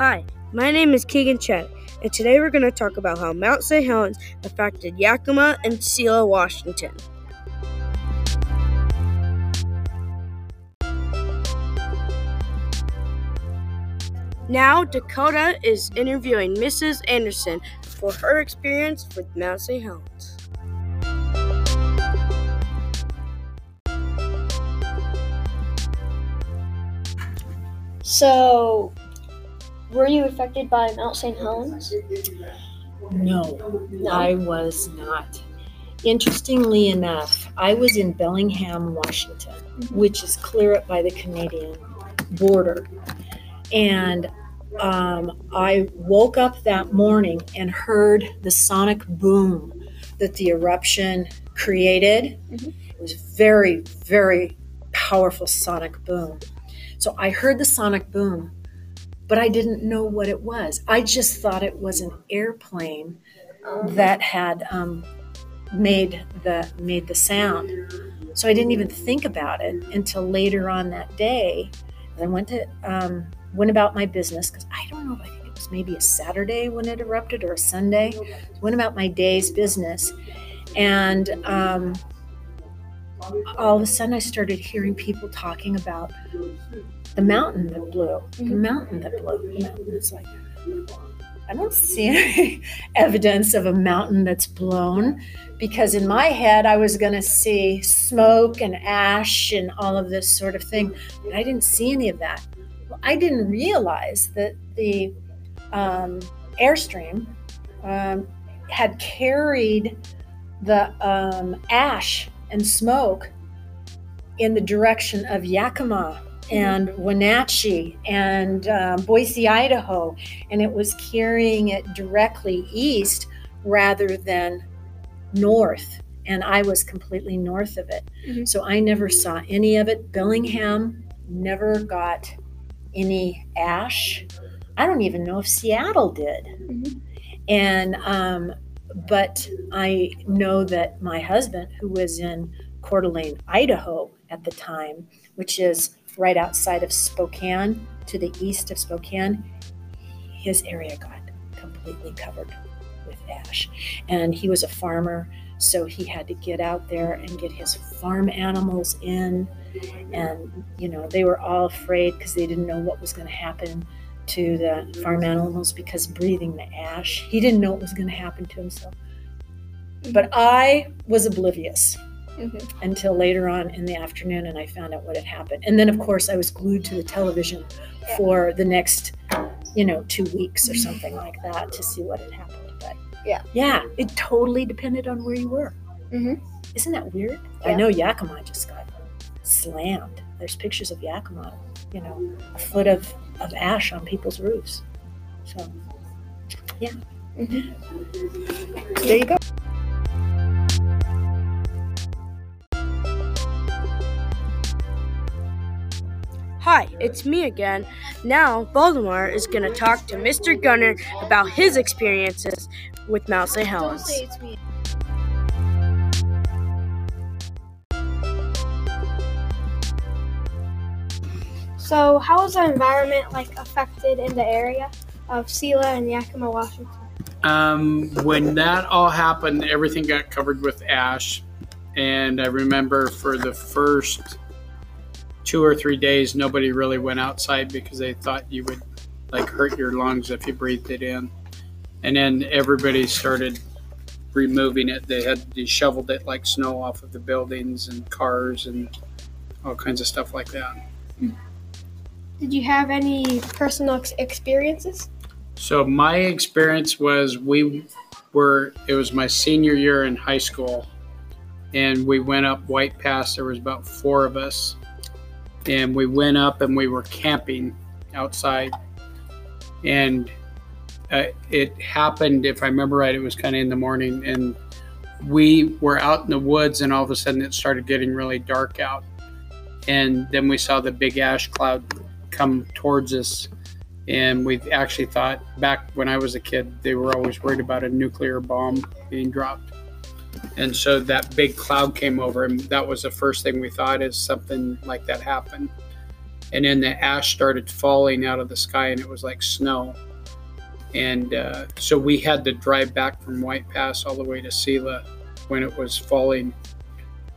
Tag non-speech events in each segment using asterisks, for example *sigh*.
Hi, my name is Keegan Chet, and today we're going to talk about how Mount St. Helens affected Yakima and Selah, Washington. Now, Dakota is interviewing Mrs. Anderson for her experience with Mount St. Helens. So, were you affected by Mount St. Helens? No, I was not. Interestingly enough, I was in Bellingham, Washington, which is clear up by the Canadian border. And um, I woke up that morning and heard the sonic boom that the eruption created. Mhm. It was very, very powerful sonic boom. So I heard the sonic boom, but I didn't know what it was. I just thought it was an airplane that had um, made the made the sound. So I didn't even think about it until later on that day. And I went to um, went about my business because I don't know. If I think it was maybe a Saturday when it erupted or a Sunday. Went about my day's business, and um, all of a sudden I started hearing people talking about the mountain that blew, the mountain that blew. The mountain. It's like I don't see any *laughs* evidence of a mountain that's blown because in my head I was going to see smoke and ash and all of this sort of thing, but I didn't see any of that. Well, I didn't realize that the um, airstream um, had carried the um, ash and smoke in the direction of Yakima and Wenatchee and um, Boise, Idaho, and it was carrying it directly east rather than north. And I was completely north of it. Mhm. So I never saw any of it. Bellingham never got any ash. I don't even know if Seattle did. Mhm. And, um, but I know that my husband, who was in Coeur d'Alene, Idaho at the time, which is right outside of Spokane to the east of Spokane, his area got completely covered with ash. And he was a farmer, so he had to get out there and get his farm animals in. And, you know, they were all afraid because they didn't know what was going to happen to the farm animals because breathing the ash. He didn't know what was going to happen to himself. But I was oblivious Mhm. until later on in the afternoon and I found out what had happened. And then, of course, I was glued to the television for the next, you know, two weeks or something like that to see what had happened. But Yeah. yeah, it totally depended on where you were. Mm-hmm. Isn't that weird? I know Yakima just got slammed. There's pictures of Yakima, you know, a foot of, of ash on people's roofs. So, yeah. Mhm. There you go. Hi, it's me again. Now, Baltimore is going to talk to Mr. Gunner about his experiences with Mount St. Helens. say it's me. So, how was the environment like affected in the area of Selah and Yakima, Washington? Um, when that all happened, everything got covered with ash. And I remember for the first two or three days, nobody really went outside because they thought you would like hurt your lungs if you breathed it in. And then everybody started removing it. They had they shoveled it like snow off of the buildings and cars and all kinds of stuff like that. Did you have any personal ex- experiences? So my experience was we were it was my senior year in high school and we went up White Pass. There was about four of us. And we went up and we were camping outside. And uh, it happened, if I remember right, it was kind of in the morning. And we were out in the woods and all of a sudden it started getting really dark out. And then we saw the big ash cloud come towards us and we actually thought back when I was a kid, they were always worried about a nuclear bomb being dropped. And so that big cloud came over, and that was the first thing we thought is something like that happened. and then the ash started falling out of the sky, and it was like snow. And uh, so we had to drive back from White Pass all the way to Selah when it was falling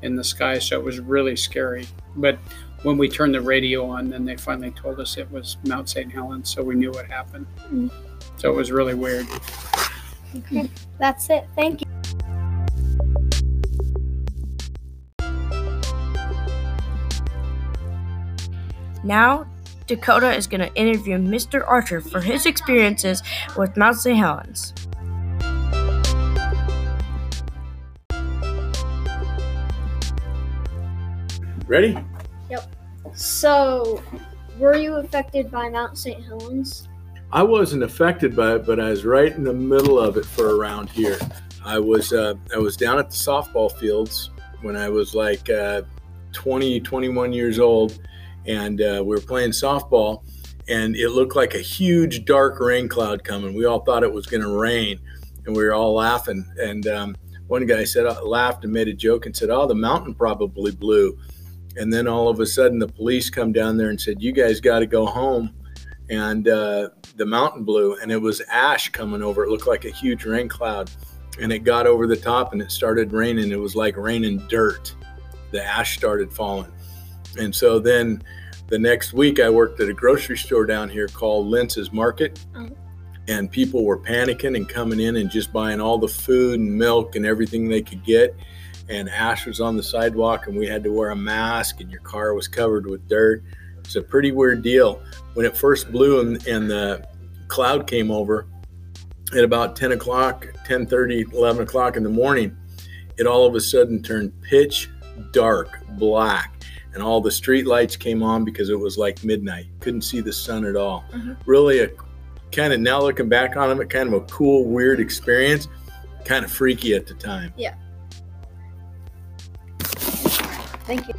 in the sky. So it was really scary. But when we turned the radio on, then they finally told us it was Mount St. Helens, so we knew what happened. Mm. So it was really weird. Okay, that's it. Thank you. Now, Dakota is going to interview Mr. Archer for his experiences with Mount St. Helens. Ready? Yep. So, were you affected by Mount St. Helens? I wasn't affected by it, but I was right in the middle of it for around here. I was uh, I was down at the softball fields when I was like uh, 20, 21 years old, and uh, we were playing softball, and it looked like a huge dark rain cloud coming. We all thought it was going to rain, and we were all laughing. And um, one guy said uh, laughed and made a joke and said, "Oh, the mountain probably blew." And then all of a sudden, the police come down there and said, "You guys got to go home." And uh, the mountain blew, and it was ash coming over. It looked like a huge rain cloud, and it got over the top, and it started raining. It was like raining dirt. The ash started falling, and so then the next week, I worked at a grocery store down here called Lintz's Market, Oh. and people were panicking and coming in and just buying all the food and milk and everything they could get. And ash was on the sidewalk, and we had to wear a mask, and your car was covered with dirt. It's a pretty weird deal. When it first blew and, and the cloud came over at about 10 o'clock, 10 11 o'clock in the morning, it all of a sudden turned pitch dark, black, and all the street lights came on because it was like midnight. Couldn't see the sun at all. Mhm. Really, a kind of now looking back on it, kind of a cool, weird experience. Kind of freaky at the time. Yeah. Thank you.